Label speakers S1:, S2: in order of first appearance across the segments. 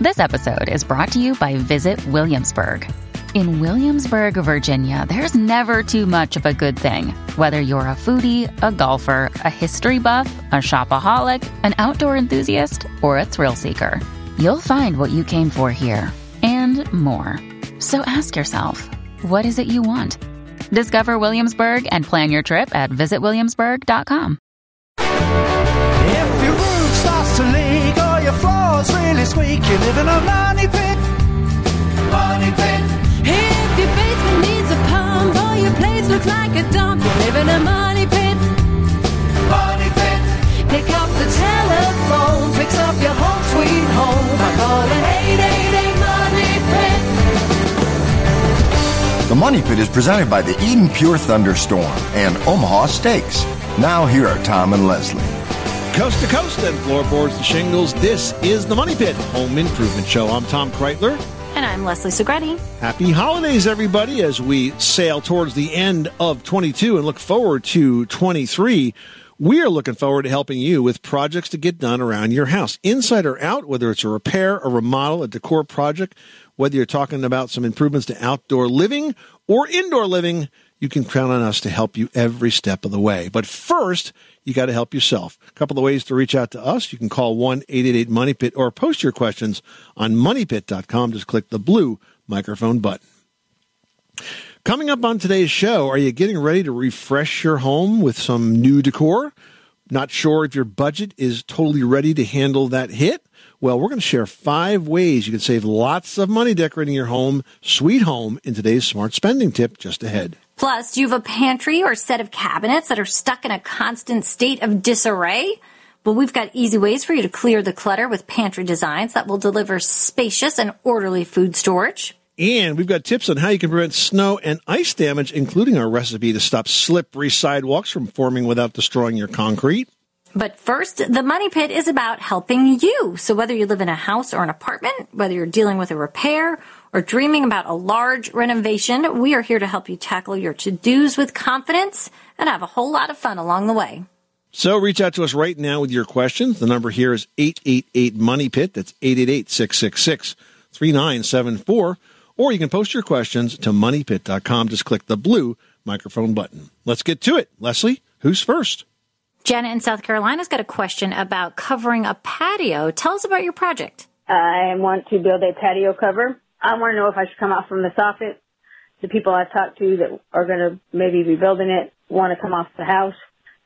S1: This episode is brought to you by Visit Williamsburg. In Williamsburg, Virginia, there's never too much of a good thing. Whether you're a foodie, a golfer, a history buff, a shopaholic, an outdoor enthusiast, or a thrill seeker, you'll find what you came for here and more. So ask yourself, what is it you want? Discover Williamsburg and plan your trip at visitwilliamsburg.com.
S2: If your roof starts to leak or your floor's really squeak, you live in a money pit. Money pit.
S3: If your basement needs a pump or your place looks like a dump, you live in a money pit.
S2: Money pit.
S3: Pick up the telephone, fix up your home sweet home by calling 888 Money Pit.
S4: The Money Pit is presented by the Eden Pure Thunderstorm and Omaha Steaks. Now here are Tom and Leslie.
S5: Coast to coast and floorboards to shingles. This is the Money Pit Home Improvement Show. I'm Tom Kraeutler.
S6: And I'm Leslie Segrete.
S5: Happy holidays, everybody, as we sail towards the end of 22 and look forward to 23. We are looking forward to helping you with projects to get done around your house, inside or out, whether it's a repair, a remodel, a decor project, whether you're talking about some improvements to outdoor living or indoor living, you can count on us to help you every step of the way. But first, you got to help yourself. A couple of ways to reach out to us. You can call 1-888-MONEYPIT or post your questions on moneypit.com. Just click the blue microphone button. Coming up on today's show, are you getting ready to refresh your home with some new decor? Not sure if your budget is totally ready to handle that hit? Well, we're going to share five ways you can save lots of money decorating your home, sweet home, in today's smart spending tip just ahead.
S6: Plus, do you have a pantry or set of cabinets that are stuck in a constant state of disarray? Well, we've got easy ways for you to clear the clutter with pantry designs that will deliver spacious and orderly food storage.
S5: And we've got tips on how you can prevent snow and ice damage, including our recipe to stop slippery sidewalks from forming without destroying your concrete.
S6: But first, the Money Pit is about helping you. So whether you live in a house or an apartment, whether you're dealing with a repair or dreaming about a large renovation, we are here to help you tackle your to-dos with confidence and have a whole lot of fun along the way.
S5: So reach out to us right now with your questions. The number here is 888 Money Pit. That's 888 666 3974. Or you can post your questions to moneypit.com. Just click the blue microphone button. Let's get to it. Leslie, who's first?
S6: Janet in South Carolina's got a question about covering a patio. Tell us about your project.
S7: I want to build a patio cover. I want to know if I should come out from the soffit. The people I've talked to that are going to maybe be building it want to come off the house,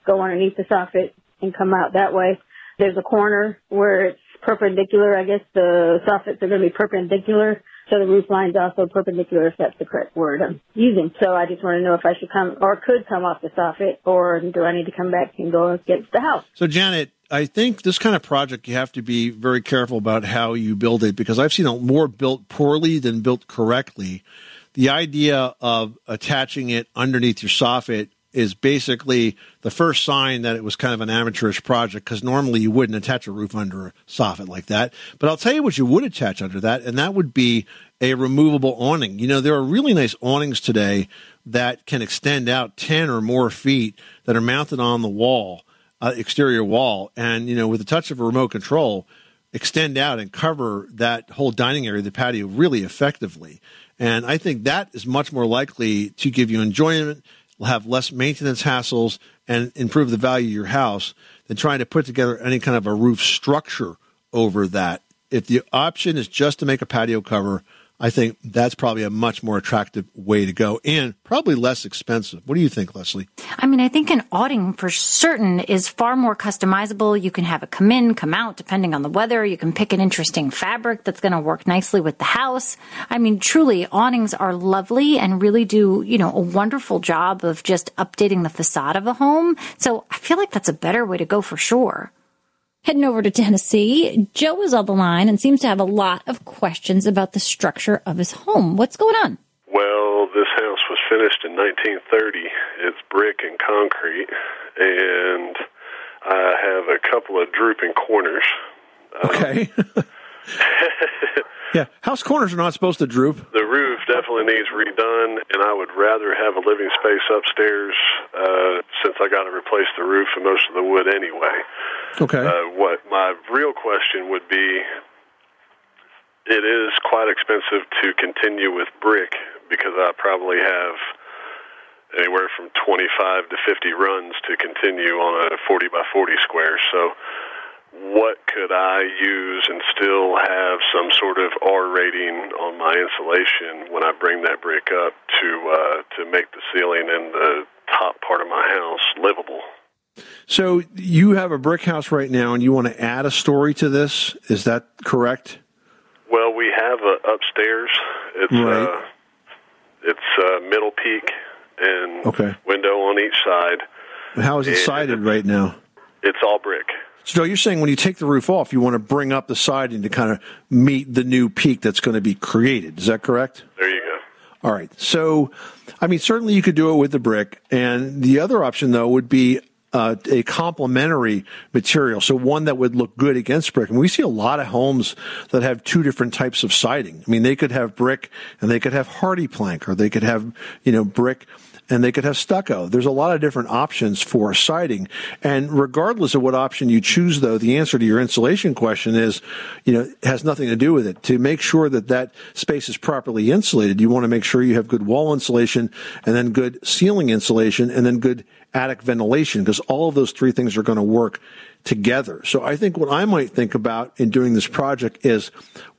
S7: go underneath the soffit, and come out that way. There's a corner where it's perpendicular. I guess the soffits are going to be perpendicular, so the roof line's also perpendicular, if that's the correct word I'm using. So I just want to know if I should come or could come off the soffit, or do I need to come back and go against the house?
S5: So, Janet, I think this kind of project you have to be very careful about how you build it because I've seen more built poorly than built correctly. The idea of attaching it underneath your soffit is basically the first sign that it was kind of an amateurish project because normally you wouldn't attach a roof under a soffit like that. But I'll tell you what you would attach under that, and that would be a removable awning. You know, there are really nice awnings today that can extend out 10 or more feet that are mounted on the wall, uh, exterior wall, and, you know, with a touch of a remote control, extend out and cover that whole dining area, the patio, really effectively. And I think that is much more likely to give you enjoyment have less maintenance hassles and improve the value of your house than trying to put together any kind of a roof structure over that. If the option is just to make a patio cover, I think that's probably a much more attractive way to go and probably less expensive. What do you think, Leslie?
S6: I mean, I think an awning for certain is far more customizable. You can have it come in, come out, depending on the weather. You can pick an interesting fabric that's going to work nicely with the house. I mean, truly, awnings are lovely and really do, you know, a wonderful job of just updating the facade of a home. So I feel like that's a better way to go for sure. Heading over to Tennessee, Joe is on the line and seems to have a lot of questions about the structure of his home. What's going on?
S8: Well, this house was finished in 1930. It's brick and concrete, and I have a couple of drooping corners.
S5: Okay. yeah, house corners are not supposed to droop.
S8: The roof definitely needs redone, and I would rather have a living space upstairs uh, since I got to replace the roof and most of the wood anyway.
S5: Okay.
S8: Uh, what my real question would be it is quite expensive to continue with brick because I probably have anywhere from 25 to 50 runs to continue on a 40 by 40 square. So, what could I use and still have some sort of R rating on my insulation when I bring that brick up to uh, to make the ceiling and the top part of my house livable?
S5: So you have a brick house right now, and you want to add a story to this. Is that correct?
S8: Well, we have a upstairs. It's
S5: Right.
S8: uh, it's uh, middle peak and
S5: Okay.
S8: window on each side.
S5: How is it
S8: And
S5: sided right now?
S8: It's all brick.
S5: So you're saying when you take the roof off, you want to bring up the siding to kind of meet the new peak that's going to be created. Is that correct?
S8: There you go.
S5: All right. So, I mean, certainly you could do it with the brick. And the other option, though, would be uh, a complementary material. So one that would look good against brick. And we see a lot of homes that have two different types of siding. I mean, they could have brick and they could have HardiePlank or they could have, you know, brick and they could have stucco. There's a lot of different options for siding. And regardless of what option you choose, though, the answer to your insulation question is, you know, has nothing to do with it. To make sure that that space is properly insulated, you want to make sure you have good wall insulation and then good ceiling insulation and then good attic ventilation because all of those three things are going to work together. So I think what I might think about in doing this project is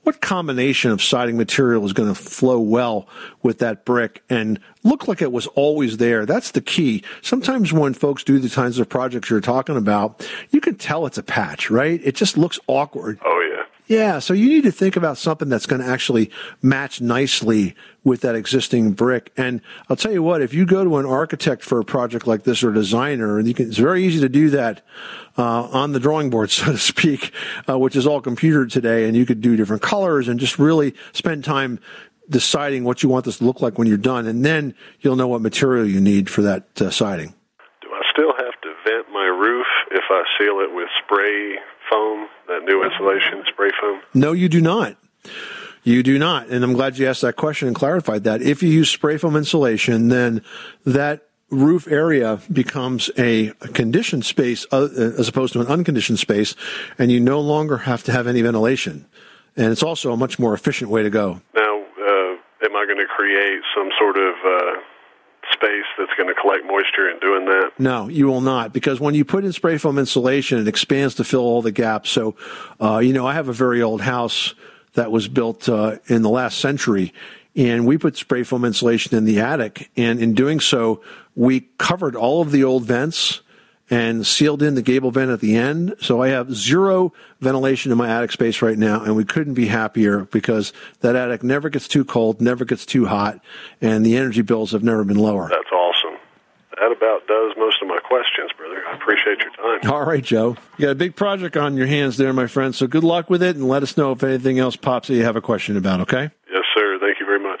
S5: what combination of siding material is going to flow well with that brick and look like it was always there. That's the key. Sometimes when folks do the kinds of projects you're talking about, you can tell it's a patch, right? It just looks awkward.
S8: Oh yeah.
S5: Yeah, so you need to think about something that's going to actually match nicely with that existing brick. And I'll tell you what, if you go to an architect for a project like this or a designer, and can, it's very easy to do that uh, on the drawing board, so to speak, uh, which is all computer today, and you could do different colors and just really spend time deciding what you want this to look like when you're done, and then you'll know what material you need for that uh, siding.
S8: Do I still have to vent my roof if I seal it with spray foam, that new insulation spray foam?
S5: No, you do not. You do not. And I'm glad you asked that question and clarified that. If you use spray foam insulation, then that roof area becomes a conditioned space uh, as opposed to an unconditioned space, and you no longer have to have any ventilation. And it's also a much more efficient way to go.
S8: Now, uh, am I going to create some sort of uh, space that's going to collect moisture in doing that?
S5: No, you will not, because when you put in spray foam insulation, it expands to fill all the gaps. So, uh, you know, I have a very old house that was built uh, in the last century, and we put spray foam insulation in the attic, and in doing so, we covered all of the old vents and sealed in the gable vent at the end. So I have zero ventilation in my attic space right now, and we couldn't be happier because that attic never gets too cold, never gets too hot, and the energy bills have never been lower.
S8: That's awesome. That about does most of my questions, brother. I appreciate your time.
S5: All right, Joe. You got a big project on your hands there, my friend. So good luck with it, and let us know if anything else pops that you have a question about. Okay?
S8: Yes, sir. Thank you very much.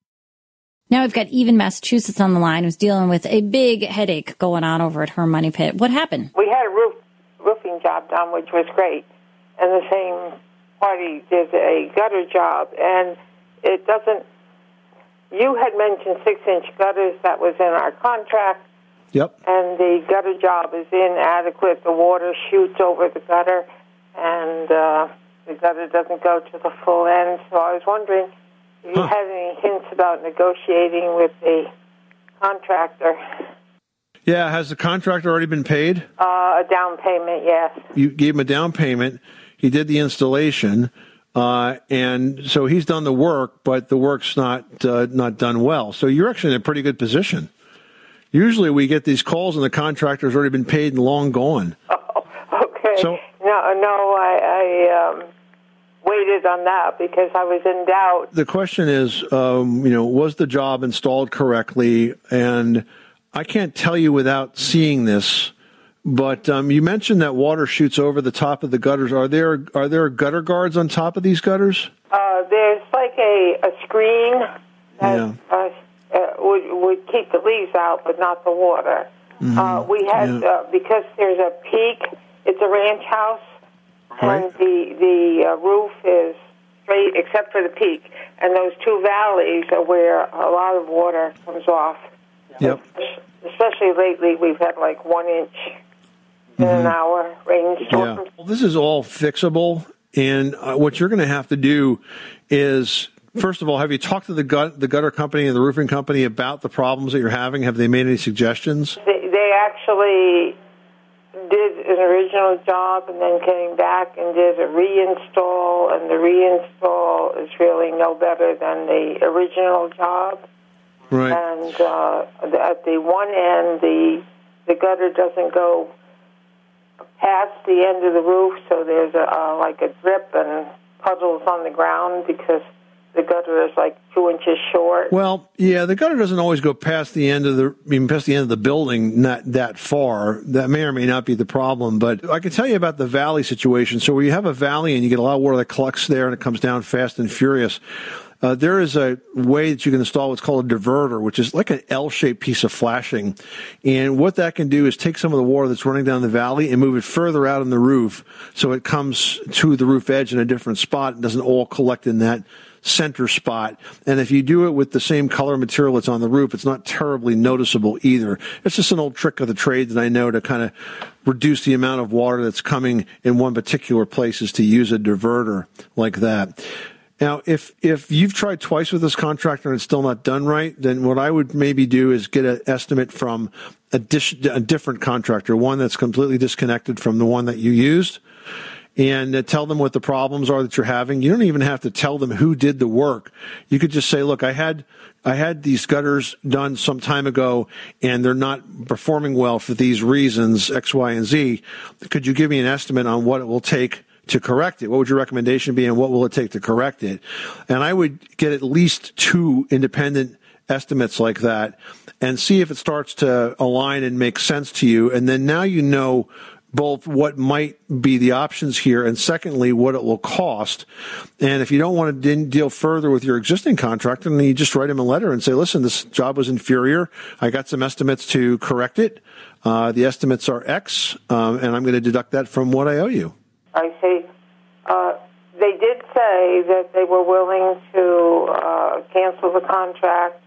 S6: Now we've got Even Massachusetts on the line who's dealing with a big headache going on over at her money pit. What happened?
S9: We had a roof roofing job done, which was great, and the same party did a gutter job, and it doesn't. You had mentioned six-inch gutters that was in our contract,
S5: Yep.
S9: and the gutter job is inadequate. The water shoots over the gutter, and uh, the gutter doesn't go to the full end. So I was wondering Have you had any hints about negotiating with the contractor?
S5: Yeah, has the contractor already been paid?
S9: Uh, a down payment, yes.
S5: You gave him a down payment. He did the installation, uh, and so he's done the work, but the work's not uh, not done well. So you're actually in a pretty good position. Usually, we get these calls and the contractor's already been paid and long gone.
S9: Oh, Okay.
S5: So-
S9: no, no, I, I um, waited on that because I was in doubt.
S5: The question is, um, you know, was the job installed correctly? And I can't tell you without seeing this. But um, you mentioned that water shoots over the top of the gutters. Are there are there gutter guards on top of these gutters?
S9: Uh, there's like a, a screen that
S5: Yeah.
S9: uh, uh, would would keep the leaves out, but not the water.
S5: Mm-hmm.
S9: Uh, we had
S5: Yeah.
S9: uh, because there's a peak. It's a ranch house, and
S5: Right.
S9: the the uh, roof is straight except for the peak, and those two valleys are where a lot of water comes off.
S5: Yep.
S9: Especially lately, we've had like one inch in an hour rainstorm.
S5: Mm-hmm. Yeah. Well, this is all fixable, and uh, what you're going to have to do is. First of all, have you talked to the gut, the gutter company and the roofing company about the problems that you're having? Have they made any suggestions?
S9: They, they actually did an original job and then came back and did a reinstall, and the reinstall is really no better than the original job.
S5: Right.
S9: And uh, at the one end, the the gutter doesn't go past the end of the roof, so there's a uh, like a drip and puddles on the ground because the gutter is like two inches short.
S5: Well, yeah, the gutter doesn't always go past the end of the, I mean, past the end of the building, not that far. That may or may not be the problem, but I can tell you about the valley situation. So where you have a valley and you get a lot of water that collects there and it comes down fast and furious. Uh, there is a way that you can install what's called a diverter, which is like an L-shaped piece of flashing. And what that can do is take some of the water that's running down the valley and move it further out on the roof so it comes to the roof edge in a different spot and doesn't all collect in that center spot. And if you do it with the same color material that's on the roof, it's not terribly noticeable either. It's just an old trick of the trade that I know to kind of reduce the amount of water that's coming in one particular place is to use a diverter like that. Now, if if you've tried twice with this contractor and it's still not done right, then what I would maybe do is get an estimate from a, dis- a different contractor, one that's completely disconnected from the one that you used, and uh, tell them what the problems are that you're having. You don't even have to tell them who did the work. You could just say, "Look, I had I had these gutters done some time ago, and they're not performing well for these reasons X, Y, and Z. Could you give me an estimate on what it will take?" to correct it? What would your recommendation be and what will it take to correct it? And I would get at least two independent estimates like that and see if it starts to align and make sense to you. And then now you know both what might be the options here and secondly, what it will cost. And if you don't want to deal further with your existing contractor, then you just write him a letter and say, listen, this job was inferior. I got some estimates to correct it. Uh, the estimates are X, um, and I'm going to deduct that from what I owe you.
S9: I see. Uh, they did say that they were willing to uh, cancel the contract,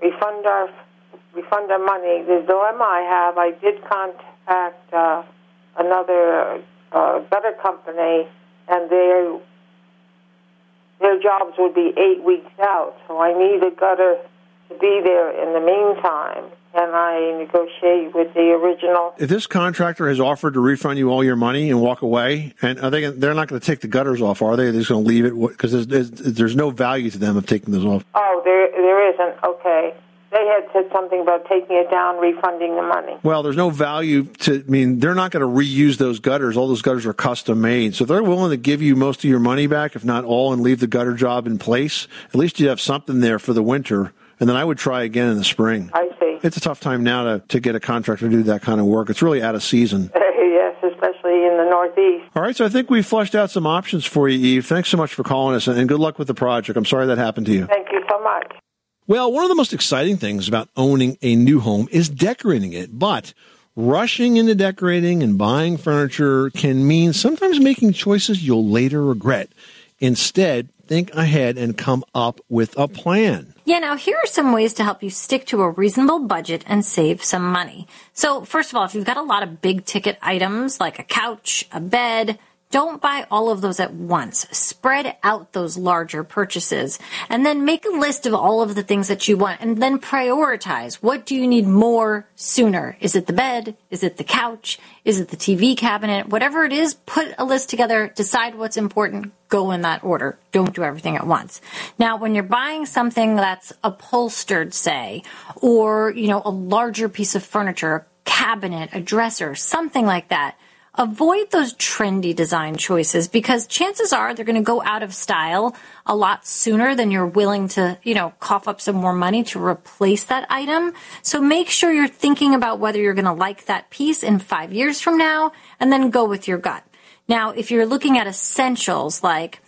S9: refund our refund our money. The dilemma I have, I did contact uh, another uh, gutter company, and their their jobs would be eight weeks out. So I need a gutter to be there in the meantime. Can I negotiate with the original?
S5: If this contractor has offered to refund you all your money and walk away, and are they? They're not going to take the gutters off, are they? They're just going to leave it because there's, there's, there's no value to them of taking those off.
S9: Oh, there there isn't. Okay. They had said something about taking it down, refunding the money.
S5: Well, there's no value to. I mean, they're not going to reuse those gutters. All those gutters are custom made, so they're willing to give you most of your money back, if not all, and leave the gutter job in place. At least you have something there for the winter, and then I would try again in the spring.
S9: I see.
S5: It's a tough time now to to get a contractor to do that kind of work. It's really out of season.
S9: yes, especially in the Northeast.
S5: All right, so I think we fleshed out some options for you, Eve. Thanks so much for calling us, and good luck with the project. I'm sorry that happened to you.
S9: Thank you so much.
S5: Well, one of the most exciting things about owning a new home is decorating it, but rushing into decorating and buying furniture can mean sometimes making choices you'll later regret. Instead, think ahead and come up with a plan.
S6: Yeah, now here are some ways to help you stick to a reasonable budget and save some money. So, first of all, if you've got a lot of big ticket items like a couch, a bed, Don't buy all of those at once. Spread out those larger purchases and then make a list of all of the things that you want and then prioritize. What do you need more sooner? Is it the bed? Is it the couch? Is it the TV cabinet? Whatever it is, put a list together, decide what's important, go in that order. Don't do everything at once. Now, when you're buying something that's upholstered, say, or, you know, a larger piece of furniture, a cabinet, a dresser, something like that, avoid those trendy design choices because chances are they're going to go out of style a lot sooner than you're willing to, you know, cough up some more money to replace that item. So make sure you're thinking about whether you're going to like that piece in five years from now and then go with your gut. Now, if you're looking at essentials like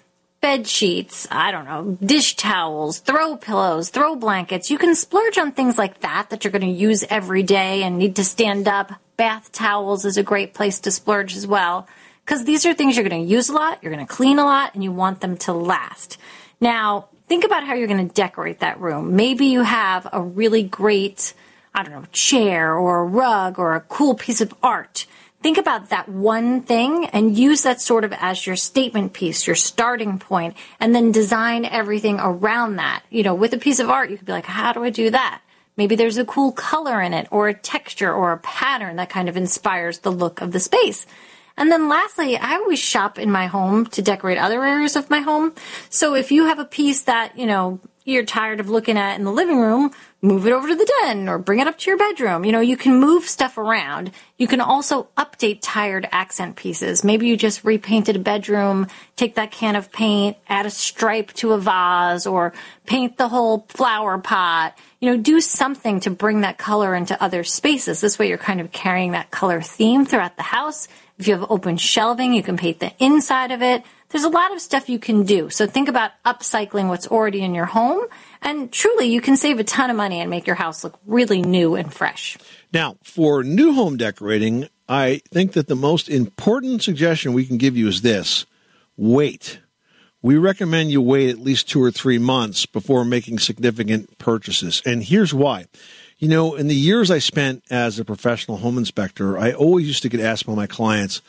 S6: bed sheets, I don't know, dish towels, throw pillows, throw blankets. You can splurge on things like that that you're going to use every day and need to stand up. Bath towels is a great place to splurge as well because these are things you're going to use a lot, you're going to clean a lot, and you want them to last. Now, think about how you're going to decorate that room. Maybe you have a really great, I don't know, chair or a rug or a cool piece of art think about that one thing and use that sort of as your statement piece, your starting point, and then design everything around that. You know, with a piece of art, you could be like, how do I do that? Maybe there's a cool color in it or a texture or a pattern that kind of inspires the look of the space. And then lastly, I always shop in my home to decorate other areas of my home. So if you have a piece that, you know, you're tired of looking at in the living room, move it over to the den or bring it up to your bedroom. You know, you can move stuff around. You can also update tired accent pieces. Maybe you just repainted a bedroom, take that can of paint, add a stripe to a vase or paint the whole flower pot. You know, do something to bring that color into other spaces. This way you're kind of carrying that color theme throughout the house. If you have open shelving, you can paint the inside of it. There's a lot of stuff you can do. So think about upcycling what's already in your home. And truly, you can save a ton of money and make your house look really new and fresh.
S5: Now, for new home decorating, I think that the most important suggestion we can give you is this wait. We recommend you wait at least two or three months before making significant purchases. And here's why. You know, in the years I spent as a professional home inspector, I always used to get asked by my clients,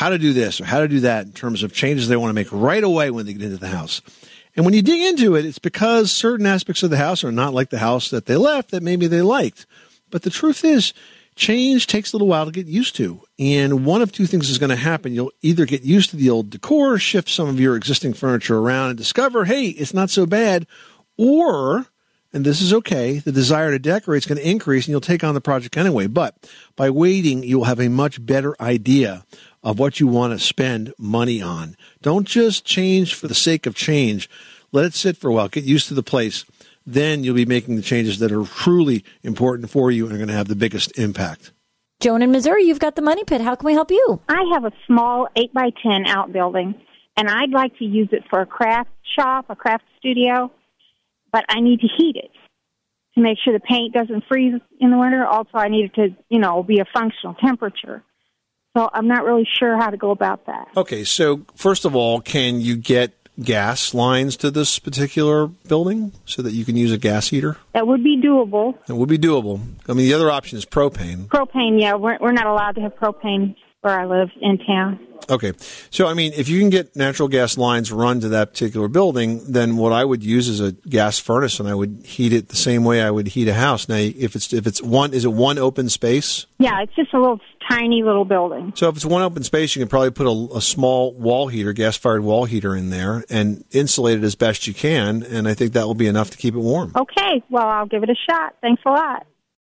S5: how to do this or how to do that in terms of changes they want to make right away when they get into the house. And when you dig into it, it's because certain aspects of the house are not like the house that they left that maybe they liked. But the truth is, change takes a little while to get used to. And one of two things is going to happen. You'll either get used to the old decor, shift some of your existing furniture around and discover, hey, it's not so bad. Or, and this is okay, the desire to decorate is going to increase and you'll take on the project anyway. But by waiting, you'll have a much better idea of what you want to spend money on. Don't just change for the sake of change. Let it sit for a while. Get used to the place. Then you'll be making the changes that are truly important for you and are going to have the biggest impact.
S10: Joan in Missouri, you've got the money pit. How can we help you?
S11: I have a small 8 by 10 outbuilding, and I'd like to use it for a craft shop, a craft studio, but I need to heat it to make sure the paint doesn't freeze in the winter. Also, I need it to, you know, be a functional temperature. So I'm not really sure how to go about that.
S5: Okay, so first of all, can you get gas lines to this particular building so that you can use a gas heater?
S11: That would be doable.
S5: It would be doable. I mean, the other option is propane.
S11: Propane, yeah, we're, we're not allowed to have propane where I live in town.
S5: Okay. So, I mean, if you can get natural gas lines run to that particular building, then what I would use is a gas furnace and I would heat it the same way I would heat a house. Now, if it's, if it's one, is it one open space?
S11: Yeah, it's just a little tiny little building.
S5: So if it's one open space, you can probably put a, a small wall heater, gas fired wall heater in there and insulate it as best you can. And I think that will be enough to keep it warm.
S11: Okay, well, I'll give it a shot. Thanks a lot.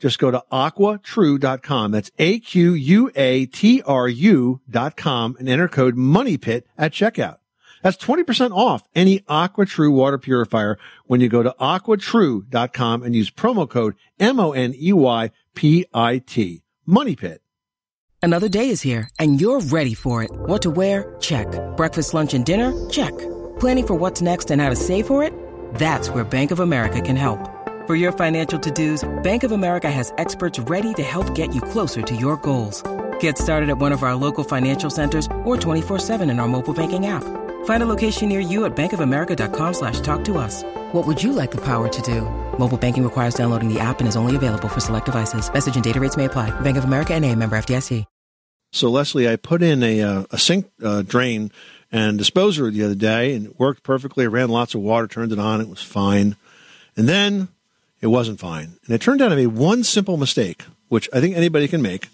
S5: Just go to aquatru.com. That's A-Q-U-A-T-R-U dot com and enter code MONEYPIT at checkout. That's 20% off any AquaTru water purifier when you go to aquatru.com and use promo code M-O-N-E-Y-P-I-T. Money Pit.
S12: Another day is here and you're ready for it. What to wear? Check. Breakfast, lunch, and dinner? Check. Planning for what's next and how to save for it? That's where Bank of America can help. For your financial to-dos, Bank of America has experts ready to help get you closer to your goals. Get started at one of our local financial centers or 24-7 in our mobile banking app. Find a location near you at bankofamerica.com slash talk to us. What would you like the power to do? Mobile banking requires downloading the app and is only available for select devices. Message and data rates may apply. Bank of America and a member FDIC.
S5: So Leslie, I put in a, uh, a sink uh, drain and disposer the other day and it worked perfectly. I ran lots of water, turned it on. It was fine. And then it wasn't fine. And it turned out I made one simple mistake, which I think anybody can make.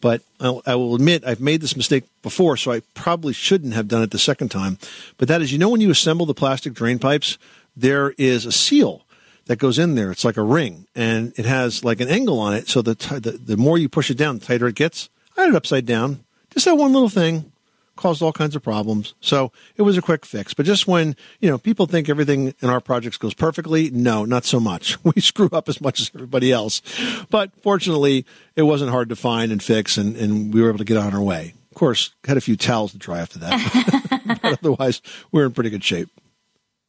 S5: But I'll, I will admit I've made this mistake before, so I probably shouldn't have done it the second time. But that is, you know, when you assemble the plastic drain pipes, there is a seal that goes in there. It's like a ring, and it has like an angle on it. So the t- the, the more you push it down, the tighter it gets. I had it upside down. Just that one little thing caused all kinds of problems. So it was a quick fix. But just when, you know, people think everything in our projects goes perfectly, no, not so much. We screw up as much as everybody else. But fortunately, it wasn't hard to find and fix, and, and we were able to get on our way. Of course, had a few towels to dry after that. but otherwise, we're in pretty good shape.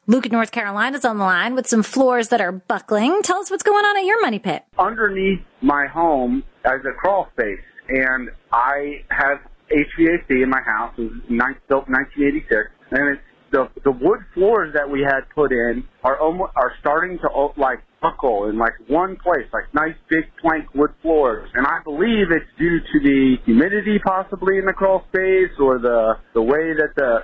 S6: Luke in North Carolina is on the line with some floors that are buckling. Tell us what's going on at your money pit.
S13: underneath my home as a crawl space, and I have HVAC in my house. It was built 1986, and it's the the wood floors that we had put in are almost are starting to oh, like buckle in like one place, like nice big plank wood floors. And I believe it's due to the humidity possibly in the crawl space or the the way that the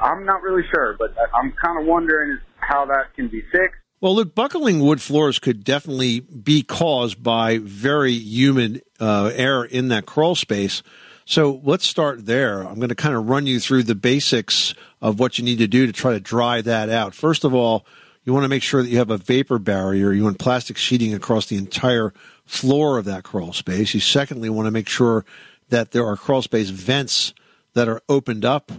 S13: I'm not really sure, but I'm kind of wondering how that can be fixed.
S5: Well, look, buckling wood floors could definitely be caused by very humid uh, air in that crawl space. So let's start there. I'm going to kind of run you through the basics of what you need to do to try to dry that out. First of all, you want to make sure that you have a vapor barrier. You want plastic sheeting across the entire floor of that crawl space. You secondly want to make sure that there are crawl space vents that are opened up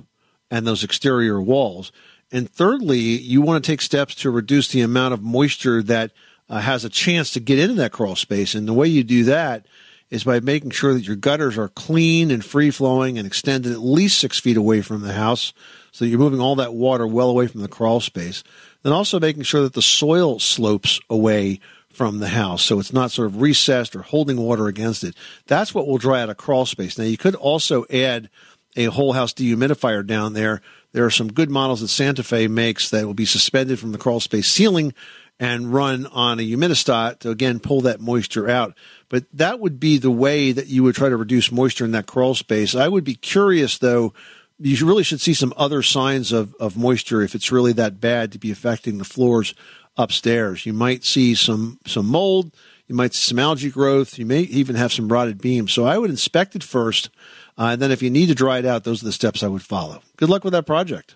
S5: and those exterior walls. And thirdly, you want to take steps to reduce the amount of moisture that uh, has a chance to get into that crawl space. And the way you do that is by making sure that your gutters are clean and free flowing and extended at least six feet away from the house. So you're moving all that water well away from the crawl space. Then also making sure that the soil slopes away from the house. So it's not sort of recessed or holding water against it. That's what will dry out a crawl space. Now you could also add a whole house dehumidifier down there. There are some good models that Santa Fe makes that will be suspended from the crawl space ceiling and run on a humidistat to again pull that moisture out. But that would be the way that you would try to reduce moisture in that crawl space. I would be curious though. You really should see some other signs of, of moisture if it's really that bad to be affecting the floors upstairs. You might see some some mold. You might see some algae growth. You may even have some rotted beams. So I would inspect it first, uh, and then if you need to dry it out, those are the steps I would follow. Good luck with that project.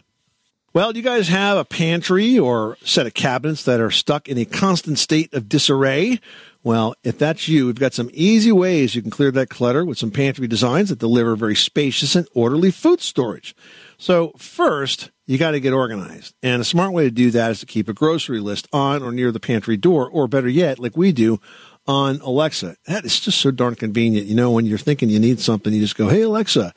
S5: Well, do you guys have a pantry or set of cabinets that are stuck in a constant state of disarray? Well, if that's you, we've got some easy ways you can clear that clutter with some pantry designs that deliver very spacious and orderly food storage. So first, you got to get organized. And a smart way to do that is to keep a grocery list on or near the pantry door, or better yet, like we do, on Alexa. That is just so darn convenient. You know, when you're thinking you need something, you just go, Hey, Alexa,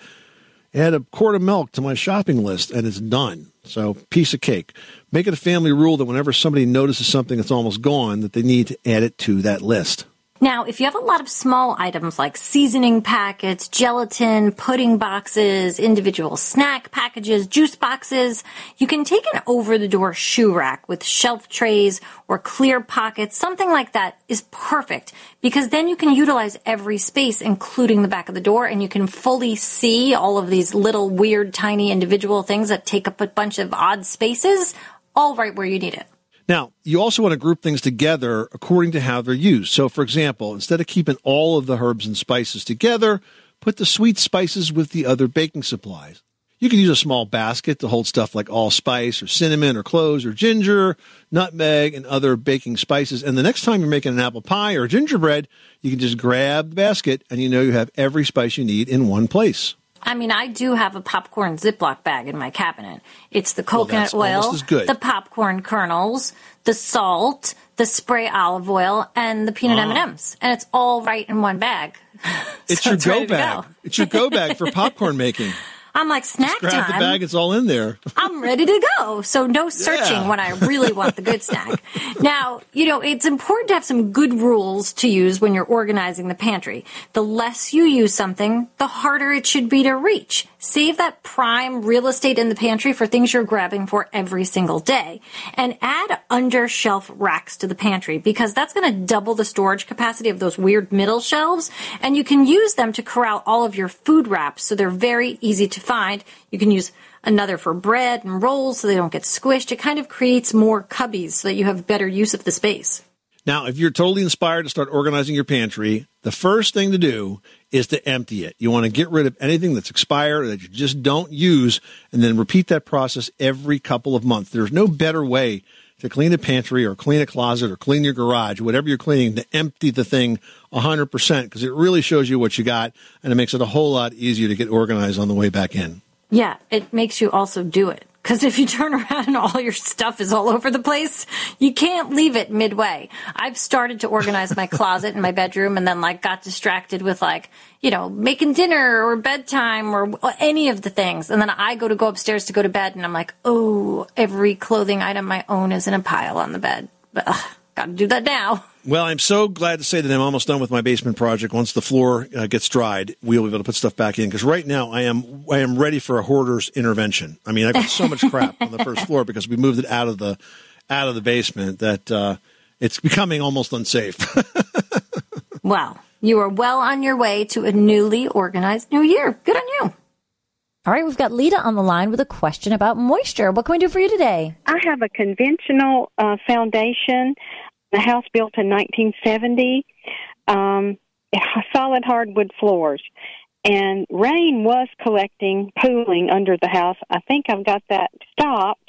S5: add a quart of milk to my shopping list, and it's done. So, piece of cake. Make it a family rule that whenever somebody notices something that's almost gone, that they need to add it to that list.
S6: Now, if you have a lot of small items like seasoning packets, gelatin, pudding boxes, individual snack packages, juice boxes, you can take an over the door shoe rack with shelf trays or clear pockets. Something like that is perfect because then you can utilize every space, including the back of the door, and you can fully see all of these little weird, tiny individual things that take up a bunch of odd spaces, all right where you need it.
S5: Now, you also want to group things together according to how they're used. So, for example, instead of keeping all of the herbs and spices together, put the sweet spices with the other baking supplies. You can use a small basket to hold stuff like allspice or cinnamon or cloves or ginger, nutmeg, and other baking spices. And the next time you're making an apple pie or gingerbread, you can just grab the basket and you know you have every spice you need in one place.
S6: I mean, I do have a popcorn Ziploc bag in my cabinet. It's the coconut
S5: that's
S6: oil, the popcorn kernels, the salt, the spray olive oil, and the peanut
S5: Ah.
S6: M&Ms, and it's all right in one bag.
S5: It's
S6: So
S5: your
S6: it's
S5: go bag.
S6: go.
S5: It's your go bag for popcorn making.
S6: I'm like snack
S5: Grab the bag, it's all in there.
S6: I'm ready to go. So no searching
S5: Yeah.
S6: when I really want the good snack. Now, you know, it's important to have some good rules to use when you're organizing the pantry. The less you use something, the harder it should be to reach. Save that prime real estate in the pantry for things you're grabbing for every single day. And add under shelf racks to the pantry because that's going to double the storage capacity of those weird middle shelves. And you can use them to corral all of your food wraps so they're very easy to find. You can use another for bread and rolls so they don't get squished. It kind of creates more cubbies so that you have better use of the space.
S5: Now, if you're totally inspired to start organizing your pantry, the first thing to do is to empty it. You want to get rid of anything that's expired or that you just don't use, and then repeat that process every couple of months. There's no better way to clean a pantry or clean a closet or clean your garage, whatever you're cleaning, to empty the thing 100% because it really shows you what you got and it makes it a whole lot easier to get organized on the way back in.
S6: Yeah, it makes you also do it. Because if you turn around and all your stuff is all over the place, you can't leave it midway. I've started to organize my closet in my bedroom and then like got distracted with like, you know, making dinner or bedtime or any of the things. And then I go to go upstairs to go to bed and I'm like, oh, every clothing item I own is in a pile on the bed. But ugh, gotta do that now.
S5: Well, I'm so glad to say that I'm almost done with my basement project. Once the floor uh, gets dried, we'll be able to put stuff back in. Because right now, I am I am ready for a hoarder's intervention. I mean, I've got so much crap on the first floor because we moved it out of the out of the basement that uh, it's becoming almost unsafe.
S6: Well, you are well on your way to a newly organized new year. Good on you.
S10: All right, we've got Lita on the line with a question about moisture. What can we do for you today?
S14: I have a conventional uh, foundation, a house built in 1970, um, solid hardwood floors. And rain was collecting, pooling under the house. I think I've got that stopped,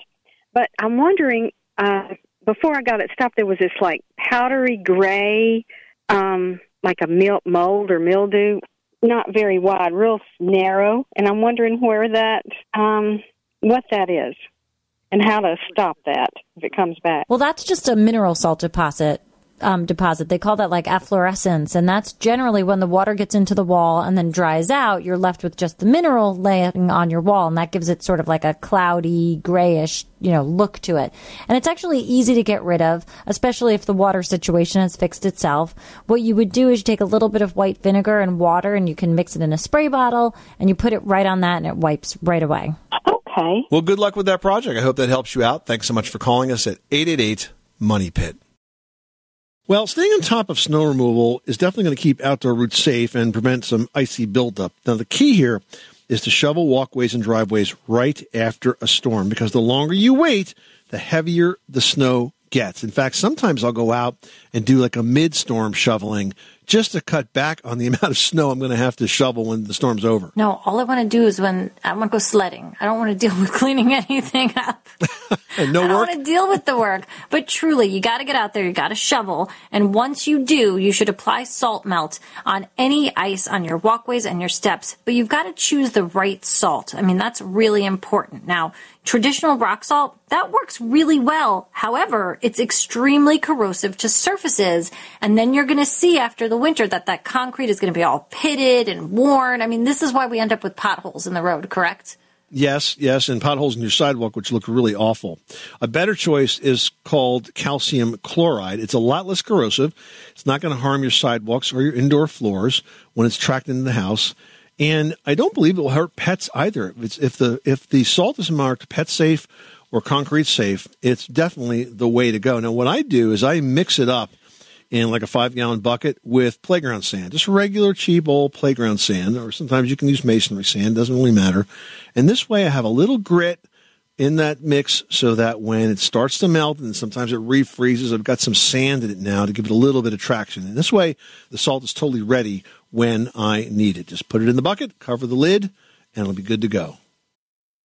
S14: but I'm wondering, uh, before I got it stopped, there was this like powdery gray, um, like a milk mold or mildew, not very wide, real narrow. And I'm wondering where that, um, what that is and how to stop that if it comes back.
S10: Well, that's just a mineral salt deposit. Um, deposit. They call that like efflorescence, and that's generally when the water gets into the wall and then dries out. You're left with just the mineral laying on your wall, and that gives it sort of like a cloudy, grayish, you know, look to it. And it's actually easy to get rid of, especially if the water situation has fixed itself. What you would do is you take a little bit of white vinegar and water, and you can mix it in a spray bottle, and you put it right on that, and it wipes right away.
S14: Okay.
S5: well, good luck with that project. I hope that helps you out. Thanks so much for calling us at 888 Money Pit. Well, staying on top of snow removal is definitely going to keep outdoor routes safe and prevent some icy buildup. Now, the key here is to shovel walkways and driveways right after a storm because the longer you wait, the heavier the snow gets. In fact, sometimes I'll go out and do like a mid-storm shoveling just to cut back on the amount of snow I'm going to have to shovel when the storm's over.
S6: No, all I want to do is when I want to go sledding. I don't want to deal with cleaning anything up.
S5: And no
S6: I don't want to deal with the work. But truly, you got to get out there. You got to shovel. And once you do, you should apply salt melt on any ice on your walkways and your steps. But you've got to choose the right salt. I mean, that's really important. Now, traditional rock salt, that works really well. However, it's extremely corrosive to surfaces. And then you're going to see after the winter that that concrete is going to be all pitted and worn. I mean, this is why we end up with potholes in the road, correct?
S5: Yes, yes, and potholes in your sidewalk, which look really awful. A better choice is called calcium chloride. It's a lot less corrosive. It's not going to harm your sidewalks or your indoor floors when it's tracked into the house. And I don't believe it will hurt pets either. If, it's, if the if the salt is marked pet safe or concrete safe, it's definitely the way to go. Now, what I do is I mix it up in like a five gallon bucket with playground sand, just regular cheap old playground sand, or sometimes you can use masonry sand, doesn't really matter. And this way I have a little grit in that mix so that when it starts to melt and sometimes it refreezes, I've got some sand in it now to give it a little bit of traction. And this way the salt is totally ready when I need it. Just put it in the bucket, cover the lid, and it'll be good to go.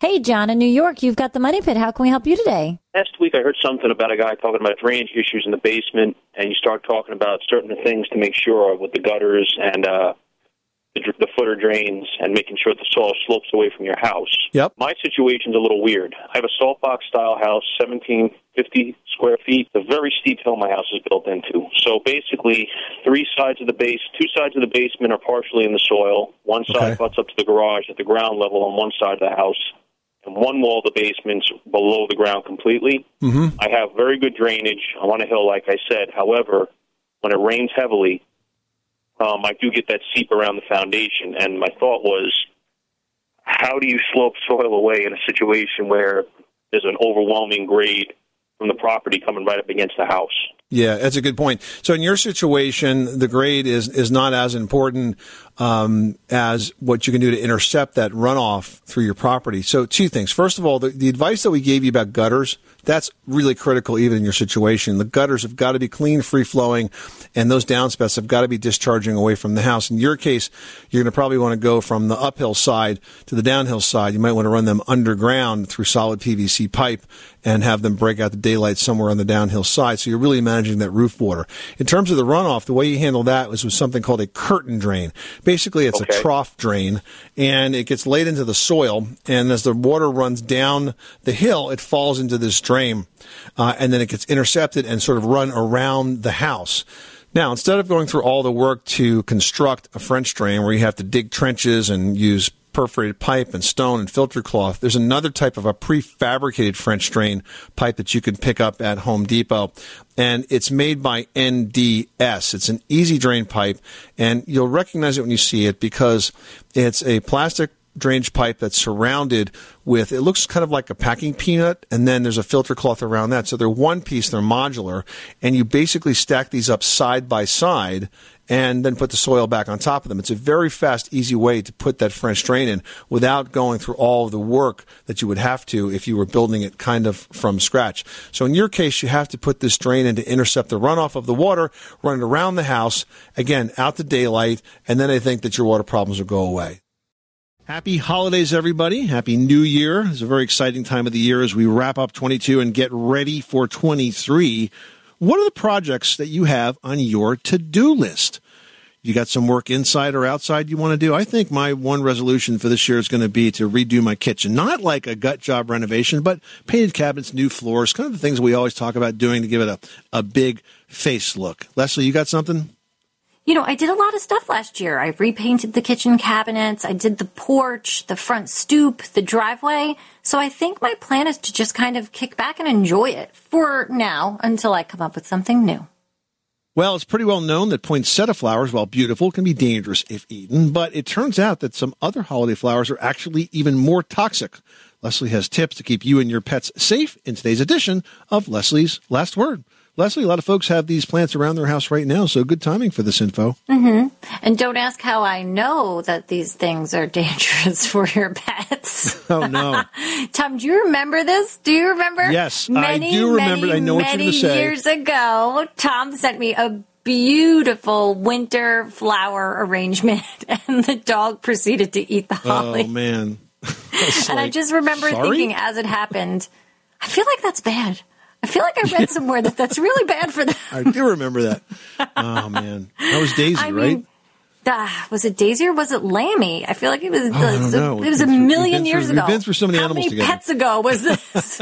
S10: Hey, John, in New York, you've got the money pit. How can we help you today?
S15: Last week, I heard something about a guy talking about drainage issues in the basement, and you start talking about certain things to make sure of with the gutters and uh, the, the footer drains and making sure the soil slopes away from your house.
S5: Yep.
S15: My situation's a little weird. I have a salt box style house, 1750 square feet. It's a very steep hill my house is built into. So basically, three sides of the base, two sides of the basement are partially in the soil. One side
S5: Okay.
S15: butts up to the garage at the ground level on one side of the house. And one wall of the basement's below the ground completely.
S5: Mm-hmm.
S15: I have very good drainage. I'm on a hill, like I said. However, when it rains heavily, um, I do get that seep around the foundation. And my thought was, how do you slope soil away in a situation where there's an overwhelming grade from the property coming right up against the house?
S5: Yeah, that's a good point. So in your situation, the grade is is not as important um, as what you can do to intercept that runoff through your property. So two things. First of all, the, the advice that we gave you about gutters, that's really critical even in your situation. The gutters have got to be clean, free flowing, and those downspouts have got to be discharging away from the house. In your case, you're going to probably want to go from the uphill side to the downhill side. You might want to run them underground through solid PVC pipe and have them break out the daylight somewhere on the downhill side. So you're really managing that roof water. In terms of the runoff, the way you handle that was with something called a curtain drain. Basically, it's a trough drain and it gets laid into the soil. And as the water runs down the hill, it falls into this drain. Uh, and then it gets intercepted and sort of run around the house. Now, instead of going through all the work to construct a French drain where you have to dig trenches and use perforated pipe and stone and filter cloth, there's another type of a prefabricated French drain pipe that you can pick up at Home Depot. And it's made by NDS. It's an EZ-Drain pipe, and you'll recognize it when you see it because it's a plastic drainage pipe that's surrounded with it looks kind of like a packing peanut and then there's a filter cloth around that. So they're one piece they're modular and you basically stack these up side by side and then put the soil back on top of them. It's a very fast easy way to put that french drain in without going through all of the work that you would have to if you were building it kind of from scratch. So in your case you have to put this drain in to intercept the runoff of the water run it around the house again out to daylight and then i think that your water problems will go away Happy holidays, everybody. Happy New Year. It's a very exciting time of the year as we wrap up 22 and get ready for 23. What are the projects that you have on your to do list? You got some work inside or outside you want to do? I think my one resolution for this year is going to be to redo my kitchen. Not like a gut job renovation, but painted cabinets, new floors, kind of the things we always talk about doing to give it a, a big face look. Leslie, you got something?
S6: You know, I did a lot of stuff last year. I repainted the kitchen cabinets, I did the porch, the front stoop, the driveway. So I think my plan is to just kind of kick back and enjoy it for now until I come up with something new.
S5: Well, it's pretty well known that poinsettia flowers, while beautiful, can be dangerous if eaten, but it turns out that some other holiday flowers are actually even more toxic. Leslie has tips to keep you and your pets safe in today's edition of Leslie's Last Word. Leslie, a lot of folks have these plants around their house right now, so good timing for this info.
S6: hmm And don't ask how I know that these things are dangerous for your pets.
S5: Oh, no.
S6: Tom, do you remember this? Do you remember?
S5: Yes, I
S6: many,
S5: do remember.
S6: Many,
S5: I know what you're
S6: many
S5: gonna say.
S6: years ago, Tom sent me a beautiful winter flower arrangement, and the dog proceeded to eat the holly.
S5: Oh, man.
S6: and I just remember
S5: sorry?
S6: thinking as it happened, I feel like that's bad. I feel like I read somewhere that that's really bad for them.
S5: I do remember that. Oh man, that was Daisy,
S6: I
S5: right?
S6: mean, ah, was it Daisy or was it Lammy? I feel like it was.
S5: Oh, I don't know.
S6: It was a
S5: We've
S6: million
S5: through-
S6: years
S5: we've
S6: ago.
S5: been through so many
S6: How
S5: animals
S6: many
S5: together.
S6: pets ago was this?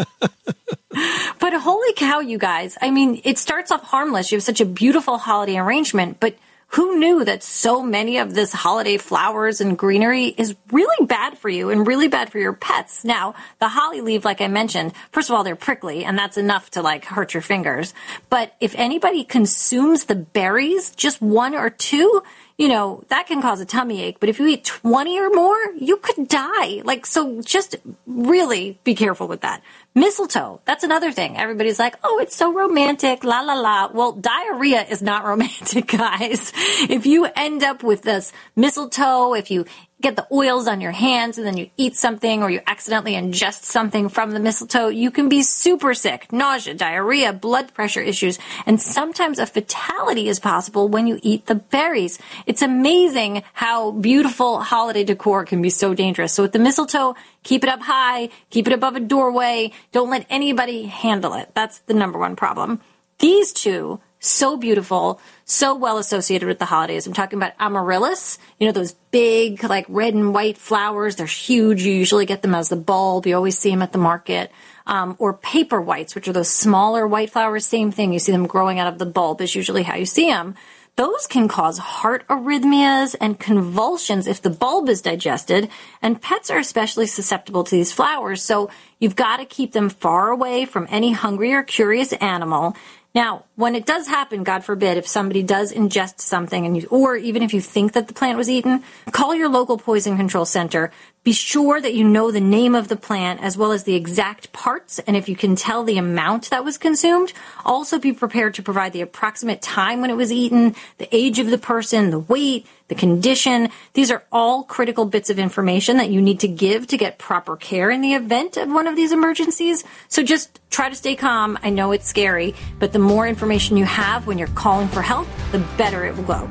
S6: but holy cow, you guys! I mean, it starts off harmless. You have such a beautiful holiday arrangement, but who knew that so many of this holiday flowers and greenery is really bad for you and really bad for your pets? Now, the holly leaf, like I mentioned, first of all, they're prickly, and that's enough to like hurt your fingers. But if anybody consumes the berries, just one or two, you know, that can cause a tummy ache. But if you eat 20 or more, you could die. Like, so just really be careful with that. Mistletoe, that's another thing. Everybody's like, oh, it's so romantic, la la la. Well, diarrhea is not romantic, guys. If you end up with this mistletoe, if you get the oils on your hands and then you eat something or you accidentally ingest something from the mistletoe, you can be super sick, nausea, diarrhea, blood pressure issues, and sometimes a fatality is possible when you eat the berries. It's amazing how beautiful holiday decor can be so dangerous. So with the mistletoe, keep it up high, keep it above a doorway, don't let anybody handle it. That's the number one problem. These two, so beautiful, so well associated with the holidays. I'm talking about amaryllis, you know, those big, like red and white flowers. They're huge. You usually get them as the bulb. You always see them at the market. Um, or paper whites, which are those smaller white flowers. Same thing. You see them growing out of the bulb is usually how you see them. Those can cause heart arrhythmias and convulsions if the bulb is digested, and pets are especially susceptible to these flowers, so you've got to keep them far away from any hungry or curious animal. Now, when it does happen, God forbid, if somebody does ingest something and you, or even if you think that the plant was eaten, call your local poison control center. Be sure that you know the name of the plant as well as the exact parts and if you can tell the amount that was consumed. Also be prepared to provide the approximate time when it was eaten, the age of the person, the weight, the condition. These are all critical bits of information that you need to give to get proper care in the event of one of these emergencies. So just try to stay calm. I know it's scary, but the more information you have when you're calling for help, the better it will go.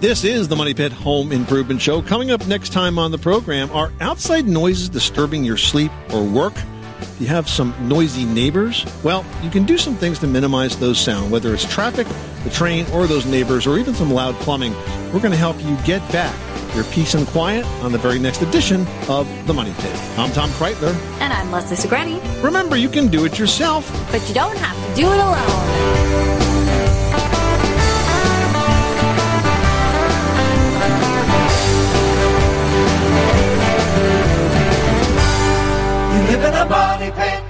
S5: This is the Money Pit Home Improvement Show. Coming up next time on the program, are outside noises disturbing your sleep or work? Do you have some noisy neighbors? Well, you can do some things to minimize those sound, whether it's traffic, the train, or those neighbors, or even some loud plumbing. We're going to help you get back your peace and quiet on the very next edition of The Money Pit. I'm Tom Kraeutler.
S6: And I'm Leslie Segrete.
S5: Remember, you can do it yourself.
S6: But you don't have to do it alone. money, pay